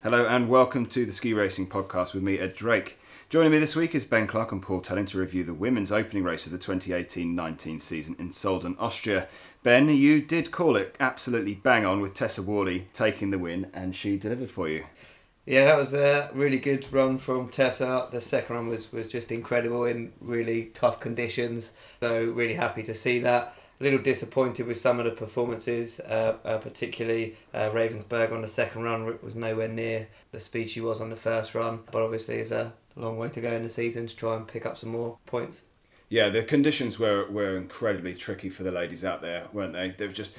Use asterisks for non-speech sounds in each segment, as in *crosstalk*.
Hello and welcome to the Ski Racing Podcast with me, Ed Drake. Joining me this week is Ben Clark and Paul Telling to review the women's opening race of the 2018-19 season in Solden, Austria. Ben, you did call it absolutely bang on with Tessa Worley taking the win and she delivered for you. Yeah, that was a really good run from Tessa. The second run was, was just incredible in really tough conditions. So really happy to see that a little disappointed with some of the performances, uh, uh, particularly uh, Ravensburg on the second run was nowhere near the speed she was on the first run. But obviously, it's a long way to go in the season to try and pick up some more points. Yeah, the conditions were, were incredibly tricky for the ladies out there, weren't they? They were just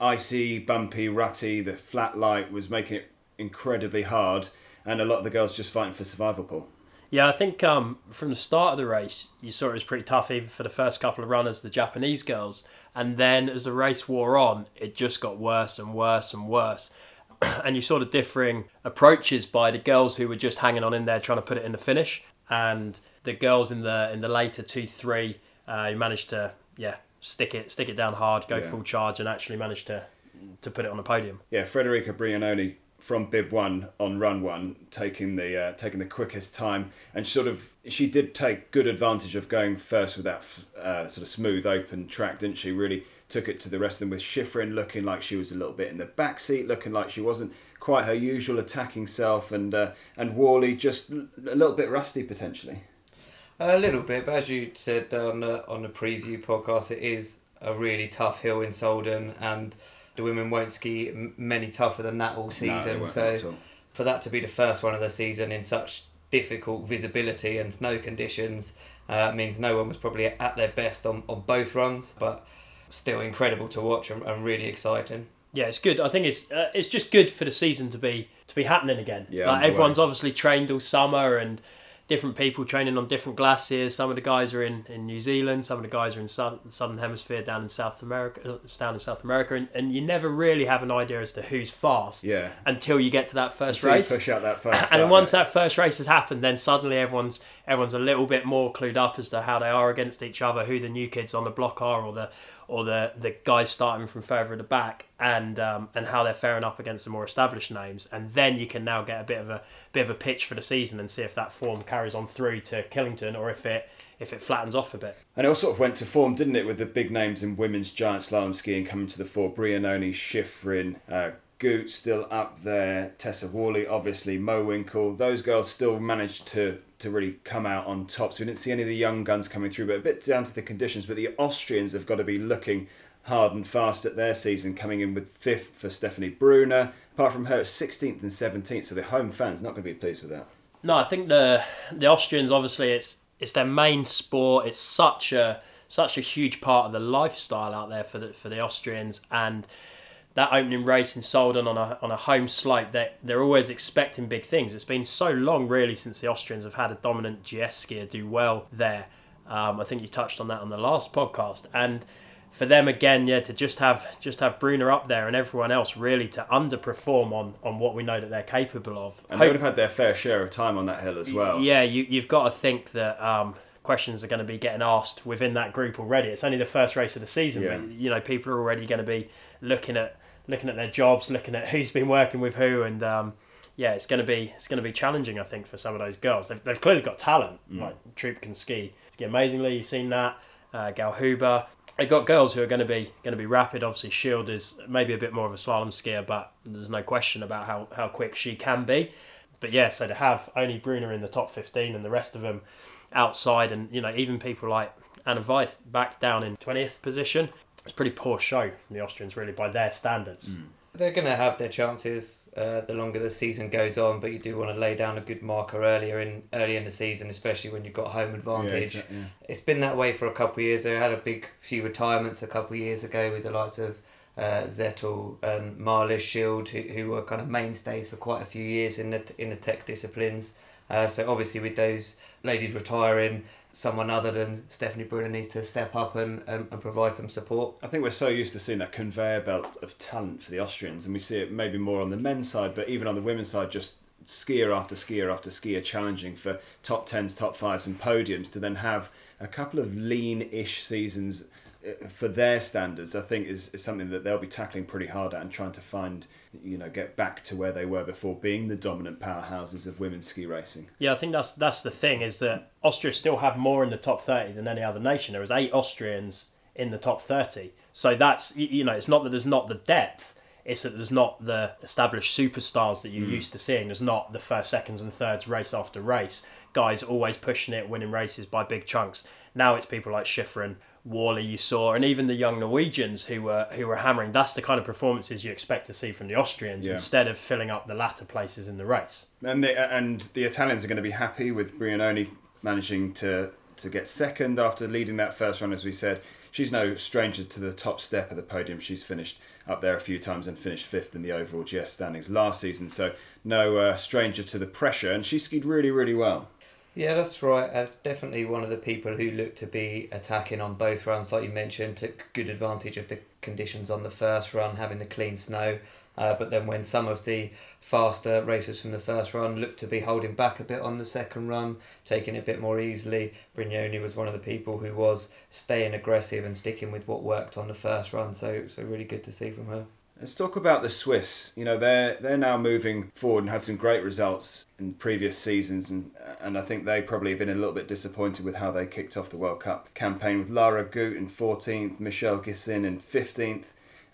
icy, bumpy, rutty. The flat light was making it incredibly hard, and a lot of the girls just fighting for survival Paul. Yeah, I think um, from the start of the race, you saw it was pretty tough, even for the first couple of runners, the Japanese girls. And then as the race wore on, it just got worse and worse and worse. *clears throat* and you saw the differing approaches by the girls who were just hanging on in there trying to put it in the finish, and the girls in the in the later two three, uh, who managed to yeah stick it stick it down hard, go Yeah. full charge, and actually managed to to put it on the podium. Yeah, Frederica Brignone from bib one on run one, taking the uh, taking the quickest time, and sort of she did take good advantage of going first with that uh, sort of smooth open track, didn't she? Really took it to the rest of them with Shiffrin looking like she was a little bit in the back seat, looking like she wasn't quite her usual attacking self, and uh, and Worley just a little bit rusty potentially. A little bit, but as you said on the, on the preview podcast, it is a really tough hill in Solden, and the women won't ski m- many tougher than that all season. weren't so all. for that to be the first one of the season in such difficult visibility and snow conditions uh, means no one was probably at their best on, on both runs, but still incredible to watch and, and really exciting. Yeah, it's good. I think it's uh, it's just good for the season to be to be happening again. Yeah, like everyone's obviously trained all summer and different people training on different glaciers. Some of the guys are in, in New Zealand, some of the guys are in south, southern hemisphere down in South America, uh, down in South America, and, and you never really have an idea as to who's fast Yeah. until you get to that first Until you race. push out that first. and once that first race has happened, then suddenly everyone's everyone's a little bit more clued up as to how they are against each other, who the new kids on the block are, or the or the, the guys starting from further at the back, and um, and how they're faring up against the more established names, and then you can now get a bit of a bit of a pitch for the season and see if that form carries on through to Killington or if it if it flattens off a bit. And it all sort of went to form, didn't it, with the big names in women's giant slalom skiing coming to the fore. Brignone, Shiffrin, uh, Gut still up there, Tessa Worley, obviously, Mowinckel. Those girls still managed to, to really come out on top. So we didn't see any of the young guns coming through, but a bit down to the conditions. But the Austrians have got to be looking hard and fast at their season, coming in with fifth for Stephanie Brunner. Apart from her, 16th and 17th, so the home fans not going to be pleased with that. No, I think the the Austrians obviously it's it's their main sport. It's such a such a huge part of the lifestyle out there for the for the Austrians and that opening race in Solden on a on a home slope that they're always expecting big things. It's been so long really since the Austrians have had a dominant GS skier do well there. Um, I think you touched on that on the last podcast and for them again, yeah, to just have just have Brunner up there and everyone else really to underperform on on what we know that they're capable of. And Hope- they would have had their fair share of time on that hill as well. yeah, you, you've got to think that um, questions are going to be getting asked within that group already. It's only the first race of the season, Yeah. but you know people are already going to be looking at looking at their jobs, looking at who's been working with who, and um, yeah, it's going to be it's to be challenging. I think for some of those girls, they've, they've clearly got talent. Like Truppe can ski, ski amazingly. You've seen that. Uh, Gallhuber. They've got girls who are going to be going to be rapid. Obviously, Schild is maybe a bit more of a slalom skier, but there's no question about how, how quick she can be. But yeah, so to have only Brunner in the top 15 and the rest of them outside, and you know even people like Anna Veith back down in 20th position, it's a pretty poor show from the Austrians really by their standards. They're going to have their chances uh, the longer the season goes on, but you do want to lay down a good marker earlier in early in the season, especially when you've got home advantage. Yeah, exactly, yeah. It's been that way for a couple of years. They had a big few retirements a couple of years ago with the likes of uh, Zettel and Marlies Schild, who, who were kind of mainstays for quite a few years in the in the tech disciplines. Uh, so obviously with those ladies retiring, someone other than Stephanie Brunner needs to step up and, and, and provide some support. I think we're so used to seeing that conveyor belt of talent for the Austrians, and we see it maybe more on the men's side, but even on the women's side, just skier after skier after skier challenging for top tens, top fives, and podiums to then have a couple of lean-ish seasons uh, for their standards, I think is, is something that they'll be tackling pretty hard at and trying to find, you know, get back to where they were before, being the dominant powerhouses of women's ski racing. Yeah, I think that's that's the thing is that Austria still have more in the top thirty than any other nation. There was eight Austrians in the top thirty, so that's you know it's not that there's not the depth. It's that there's not the established superstars that you're mm. used to seeing. There's not the first, seconds, and thirds race after race. Guys always pushing it, winning races by big chunks. Now it's people like Shiffrin, Worley you saw, and even the young Norwegians who were who were hammering. That's the kind of performances you expect to see from the Austrians Yeah. instead of filling up the latter places in the race. And the, and the Italians are going to be happy with Brignone managing to, to get second after leading that first run, as we said. She's no stranger to the top step of the podium. She's finished up there a few times and finished fifth in the overall GS standings last season, so no uh, stranger to the pressure. And she skied really, really well. Yeah, that's right. As definitely one of the people who looked to be attacking on both runs, like you mentioned, took good advantage of the conditions on the first run, having the clean snow. Uh, but then when some of the faster racers from the first run looked to be holding back a bit on the second run, taking it a bit more easily, Brignone was one of the people who was staying aggressive and sticking with what worked on the first run. So, so really good to see from her. Let's talk about the Swiss. You know, they're they're now moving forward and had some great results in previous seasons, and and I think they probably have been a little bit disappointed with how they kicked off the World Cup campaign with Lara Gut in 14th, Michelle Gisin in 15th,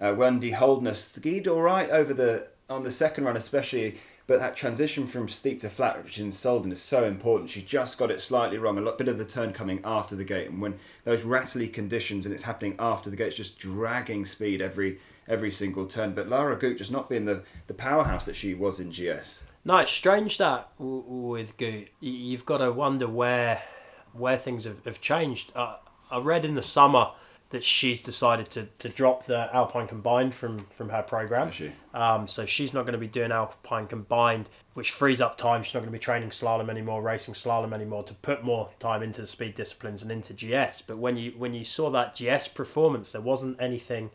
uh, Wendy Holdener skied all right over the on the second run especially, but that transition from steep to flat, which in Solden is so important. She just got it slightly wrong. A bit of the turn coming after the gate, and when those rattly conditions and it's happening after the gate, it's just dragging speed every every single turn. But Lara Gut just not being the, the powerhouse that she was in GS. No, it's strange that w- with Gut, y- you've got to wonder where where things have, have changed. Uh, I read in the summer that she's decided to, to drop the Alpine Combined from, from her program. Has she? Um, so she's not going to be doing Alpine Combined, which frees up time. She's not going to be training slalom anymore, racing slalom anymore, to put more time into the speed disciplines and into GS. But when you when you saw that GS performance, there wasn't anything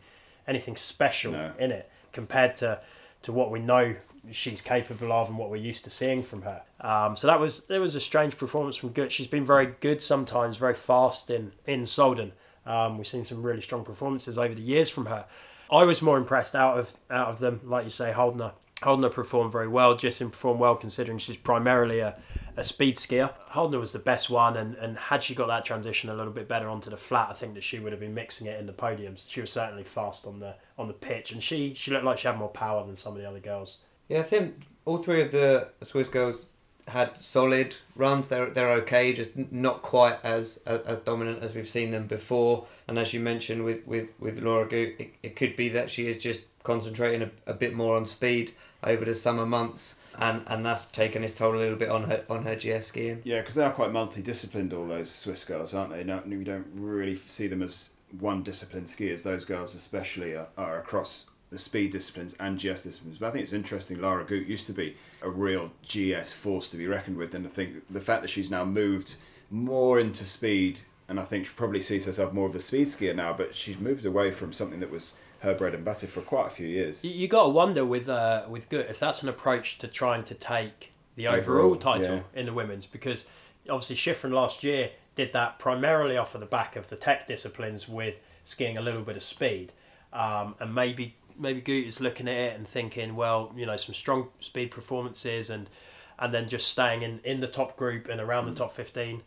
anything special No. in it compared to to what we know she's capable of and what we're used to seeing from her. Um, so that was there was a strange performance from Gut. She's been very good sometimes, very fast in in Solden. Um, we've seen some really strong performances over the years from her. I was more impressed out of out of them, like you say, Holdener. Holdener performed very well. Gisin performed well considering she's primarily a, a speed skier. Holdener was the best one, and, and had she got that transition a little bit better onto the flat, I think that she would have been mixing it in the podiums. She was certainly fast on the on the pitch, and she she looked like she had more power than some of the other girls. Yeah, I think all three of the Swiss girls had solid runs. They're they're okay, just not quite as as, dominant as we've seen them before. And as you mentioned with with with Lara Gut, it, it could be that she is just concentrating a, a bit more on speed over the summer months, and and that's taken its toll a little bit on her on her GS skiing. Yeah, because they are quite multidisciplined, all those Swiss girls, aren't they? No, we don't really see them as one discipline skiers. Those girls, especially, are, are across the speed disciplines and GS disciplines. But I think it's interesting. Lara Gut used to be a real GS force to be reckoned with, and I think the fact that she's now moved more into speed, and I think she probably sees herself more of a speed skier now, but she's moved away from something that was her bread and butter for quite a few years. You, you got to wonder with uh, with Gut if that's an approach to trying to take the overall, Overall, title in the women's because obviously Shiffrin last year did that primarily off of the back of the tech disciplines with skiing a little bit of speed, um, and maybe maybe Gut is looking at it and thinking, well, you know, some strong speed performances and and then just staying in, in the top group and around the top fifteen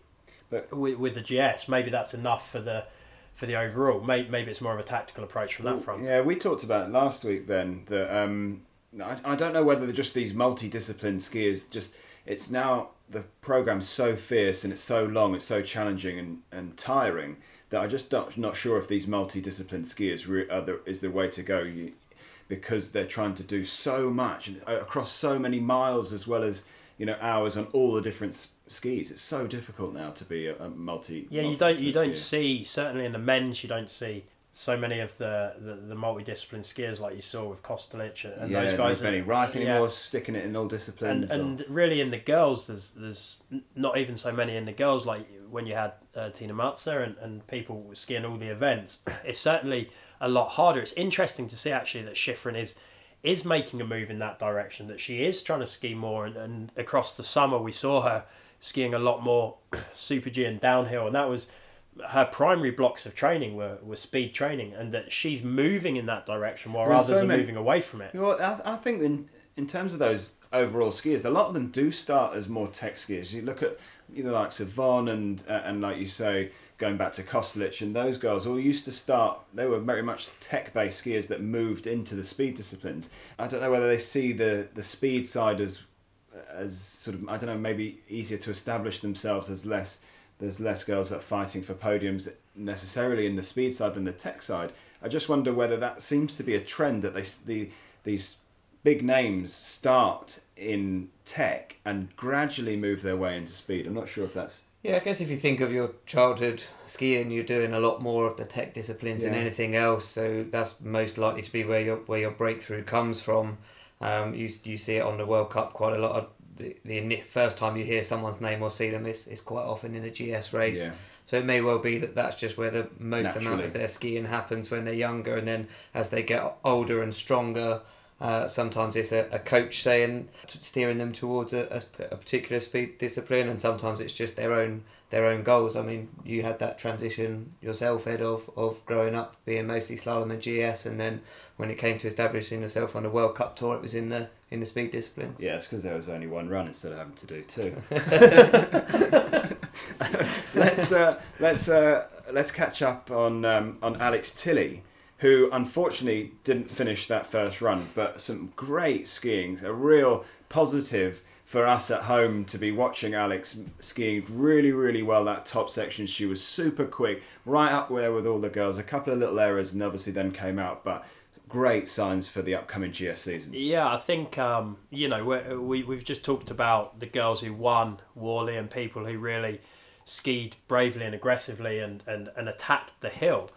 But- with, with the GS. Maybe that's enough for the for the overall. Maybe, maybe it's more of a tactical approach from that front. Yeah, we talked about it last week, Ben. That um, I, I don't know whether just these multi-discipline skiers. Just it's now the program's so fierce and it's so long, it's so challenging and, and tiring that I just don't not sure if these multi-discipline skiers re- are the, is the way to go. You, because they're trying to do so much and uh, across so many miles as well as you know hours on all the different skis. It's so difficult now to be a, a multi. Yeah, you don't you don't skier. see certainly in the men's you don't see so many of the, the, the multidiscipline skiers like you saw with Kostelic and, and yeah, those guys. Benni Raich yeah. anymore, sticking it in all And disciplines. or- and really in the girls, there's there's not even so many in the girls like when you had uh, Tina Maze and, and people skiing all the events. It's certainly a lot harder. It's interesting to see actually that Shiffrin is is making a move in that direction. That she is trying to ski more, and, and across the summer we saw her skiing a lot more *clears throat* super G and downhill, and that was her primary blocks of training were, were speed training, and that she's moving in that direction while Well, others so are many- moving away from it. You know, I, I think in in terms of those overall skiers, a lot of them do start as more tech skiers. You look at you know like Savon and uh, and like you say, going back to Kostelic and those girls all used to start. They were very much tech based skiers that moved into the speed disciplines. I don't know whether they see the the speed side as as sort of I don't know maybe easier to establish themselves as less. There's less girls that are fighting for podiums necessarily in the speed side than the tech side. I just wonder whether that seems to be a trend that they the these big names start in tech and gradually move their way into speed. I'm not sure if that's Yeah, I guess if you think of your childhood skiing, you're doing a lot more of the tech disciplines than anything else. So that's most likely to be where your where your breakthrough comes from. Um, you you see it on the World Cup quite a lot. Of the the first time you hear someone's name or see them is, is quite often in a GS race. Yeah. So it may well be that that's just where the most amount of their skiing happens when they're younger, and then as they get older and stronger, uh, sometimes it's a, a coach saying steering them towards a, a a particular speed discipline, and sometimes it's just their own their own goals. I mean, you had that transition yourself, Ed, of, of growing up being mostly slalom and GS, and then when it came to establishing yourself on the World Cup tour, it was in the in the speed disciplines. Yeah, it's because there was only one run instead of having to do two. *laughs* *laughs* let's uh, let's uh, let's catch up on um, on Alex Tilley, who unfortunately didn't finish that first run, but some great skiing, a real positive for us at home to be watching Alex skiing really, really well that top section. She was super quick, right up there with all the girls. A couple of little errors, and obviously then came out, but great signs for the upcoming GS season. Yeah, I think um, you know we we we've just talked about the girls who won Worley and people who really skied bravely and aggressively and and, and attacked the hill.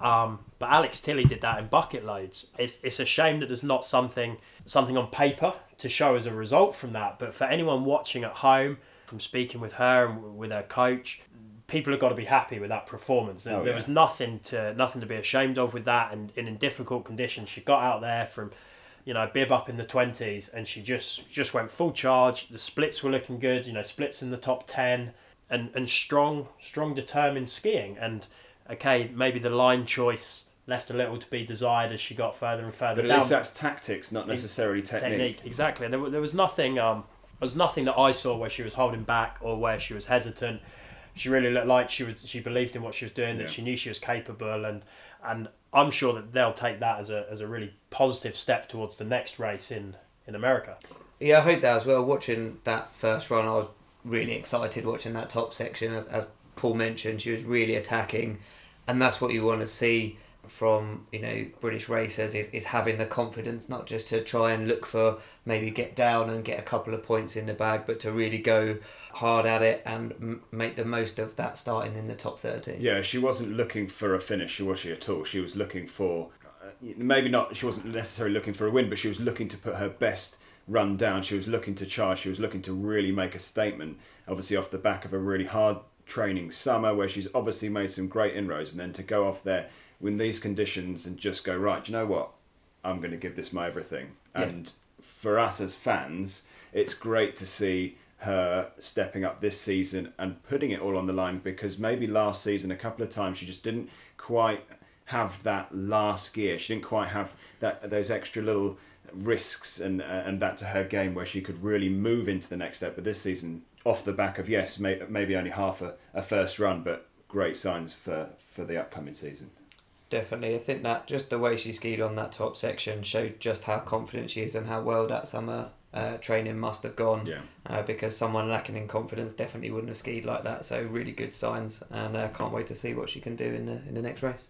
Um, but Alex Tilley did that in bucket loads. It's it's a shame that there's not something something on paper to show as a result from that. But for anyone watching at home, from speaking with her and with her coach, people have got to be happy with that performance. There, Oh, there was nothing to nothing to be ashamed of with that. And, and in difficult conditions, she got out there from, you know, bib up in the twenties, and she just just went full charge. The splits were looking good. You know, splits in the top ten, and and strong, strong, determined skiing. And okay, maybe the line choice left a little to be desired as she got further and further But at down least that's tactics, not necessarily technique. technique. Exactly. There, there was nothing. Um, there was nothing that I saw where she was holding back or where she was hesitant. She really looked like she was. She believed in what she was doing. That Yeah. she knew she was capable, and and I'm sure that they'll take that as a as a really positive step towards the next race in in America. Yeah, I hope that as well. Watching that first run, I was really excited watching that top section. As, as Paul mentioned, she was really attacking, and that's what you want to see from you know British racers is, is having the confidence not just to try and look for maybe get down and get a couple of points in the bag, but to really go hard at it and m- make the most of that starting in the top thirty. Yeah, she wasn't looking for a finish, was she at all? She was looking for uh, maybe not. She wasn't necessarily looking for a win, but she was looking to put her best run down. She was looking to charge. She was looking to really make a statement. Obviously, off the back of a really hard training summer, where she's obviously made some great inroads, and then to go off there in these conditions and just go right. You know what? I'm going to give this my everything. Yeah. And for us as fans, it's great to see her stepping up this season and putting it all on the line because maybe last season a couple of times she just didn't quite have that last gear. She didn't quite have that those extra little risks and and that to her game where she could really move into the next step. But this season, off the back of yes, may, maybe only half a, a first run, but great signs for for the upcoming season. Definitely, I think that just the way she skied on that top section showed just how confident she is and how well that summer uh, training must have gone. Yeah. Uh, because someone lacking in confidence definitely wouldn't have skied like that. So really good signs, and uh, can't wait to see what she can do in the in the next race.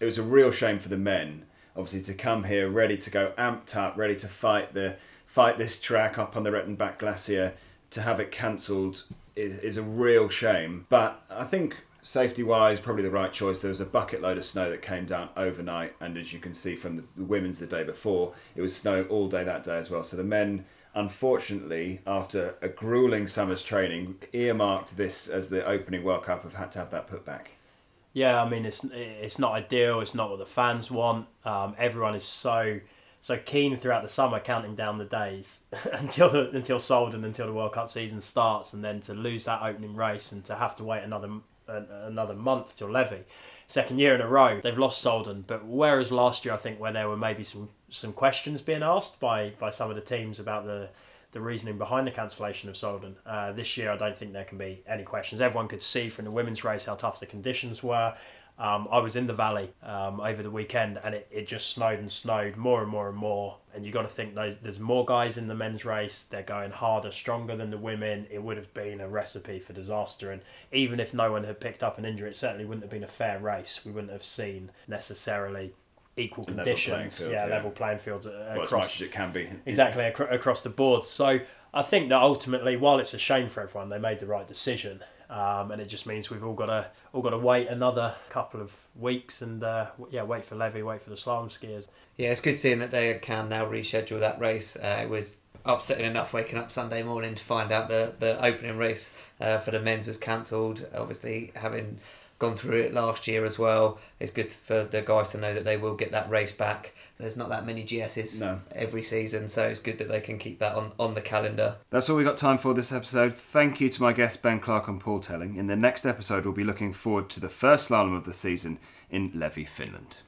it was a real shame for the men, obviously, to come here ready to go amped up, ready to fight the fight this track up on the Rettenbach Glacier. To have it cancelled is, is a real shame. But I think safety wise, probably the right choice. There was a bucket load of snow that came down overnight, and as you can see from the women's the day before, it was snowing all day that day as well. So the men. Unfortunately, after a grueling summer's training, earmarked this as the opening World Cup, have had to have that put back. Yeah, I mean it's it's not ideal. It's not what the fans want. Um, everyone is so so keen throughout the summer, counting down the days *laughs* until the, until Solden until the World Cup season starts, and then to lose that opening race and to have to wait another another month till Levi. Second year in a row they've lost Solden, but whereas last year I think where there were maybe some some questions being asked by by some of the teams about the the reasoning behind the cancellation of Solden. Uh, this year, I don't think there can be any questions. Everyone could see from the women's race how tough the conditions were. Um, I was in the valley um, over the weekend and it, it just snowed and snowed more and more and more. And you've got to think those, there's more guys in the men's race. They're going harder, stronger than the women. It would have been a recipe for disaster. And even if no one had picked up an injury, it certainly wouldn't have been a fair race. We wouldn't have seen necessarily equal conditions. playing field, yeah, yeah. level playing fields Well, as much as it can be. exactly acro- across the board. So I think that ultimately, while it's a shame for everyone, they made the right decision, um, and it just means we've all got to all got to wait another couple of weeks and uh, yeah, wait for Levi, wait for the slalom skiers. Yeah, it's good seeing that they can now reschedule that race. Uh, it was upsetting enough waking up Sunday morning to find out the the opening race uh, for the men's was cancelled. Obviously, having gone through it last year as well, it's good for the guys to know that they will get that race back. There's not that many GSs No. every season, so it's good that they can keep that on, on the calendar. That's all we got time for this episode. Thank you to my guests Ben Clark and Paul Telling. In the next episode, we'll be looking forward to the first slalom of the season in Levi, Finland.